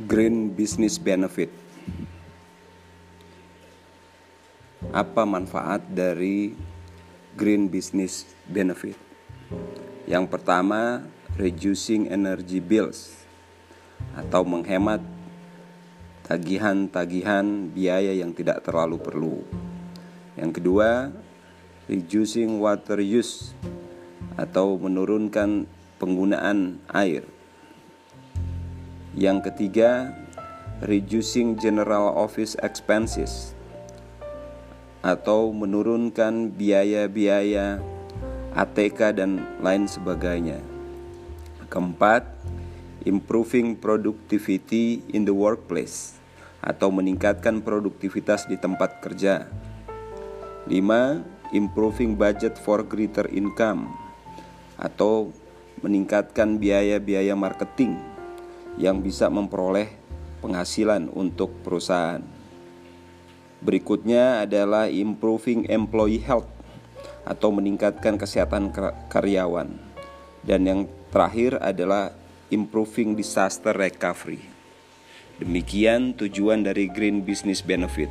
Green Business Benefit. Apa manfaat dari Green Business Benefit? Yang pertama, reducing energy bills atau menghemat tagihan-tagihan biaya yang tidak terlalu perlu. Yang kedua, reducing water use atau menurunkan penggunaan air. Yang ketiga, reducing general office expenses atau menurunkan biaya-biaya ATK dan lain sebagainya. Keempat, improving productivity in the workplace atau meningkatkan produktivitas di tempat kerja. Lima, improving budget for greater income atau meningkatkan biaya-biaya marketing yang bisa memperoleh penghasilan untuk perusahaan. Berikutnya adalah improving employee health atau meningkatkan kesehatan karyawan. Dan yang terakhir adalah improving disaster recovery. Demikian tujuan dari Green Business Benefit.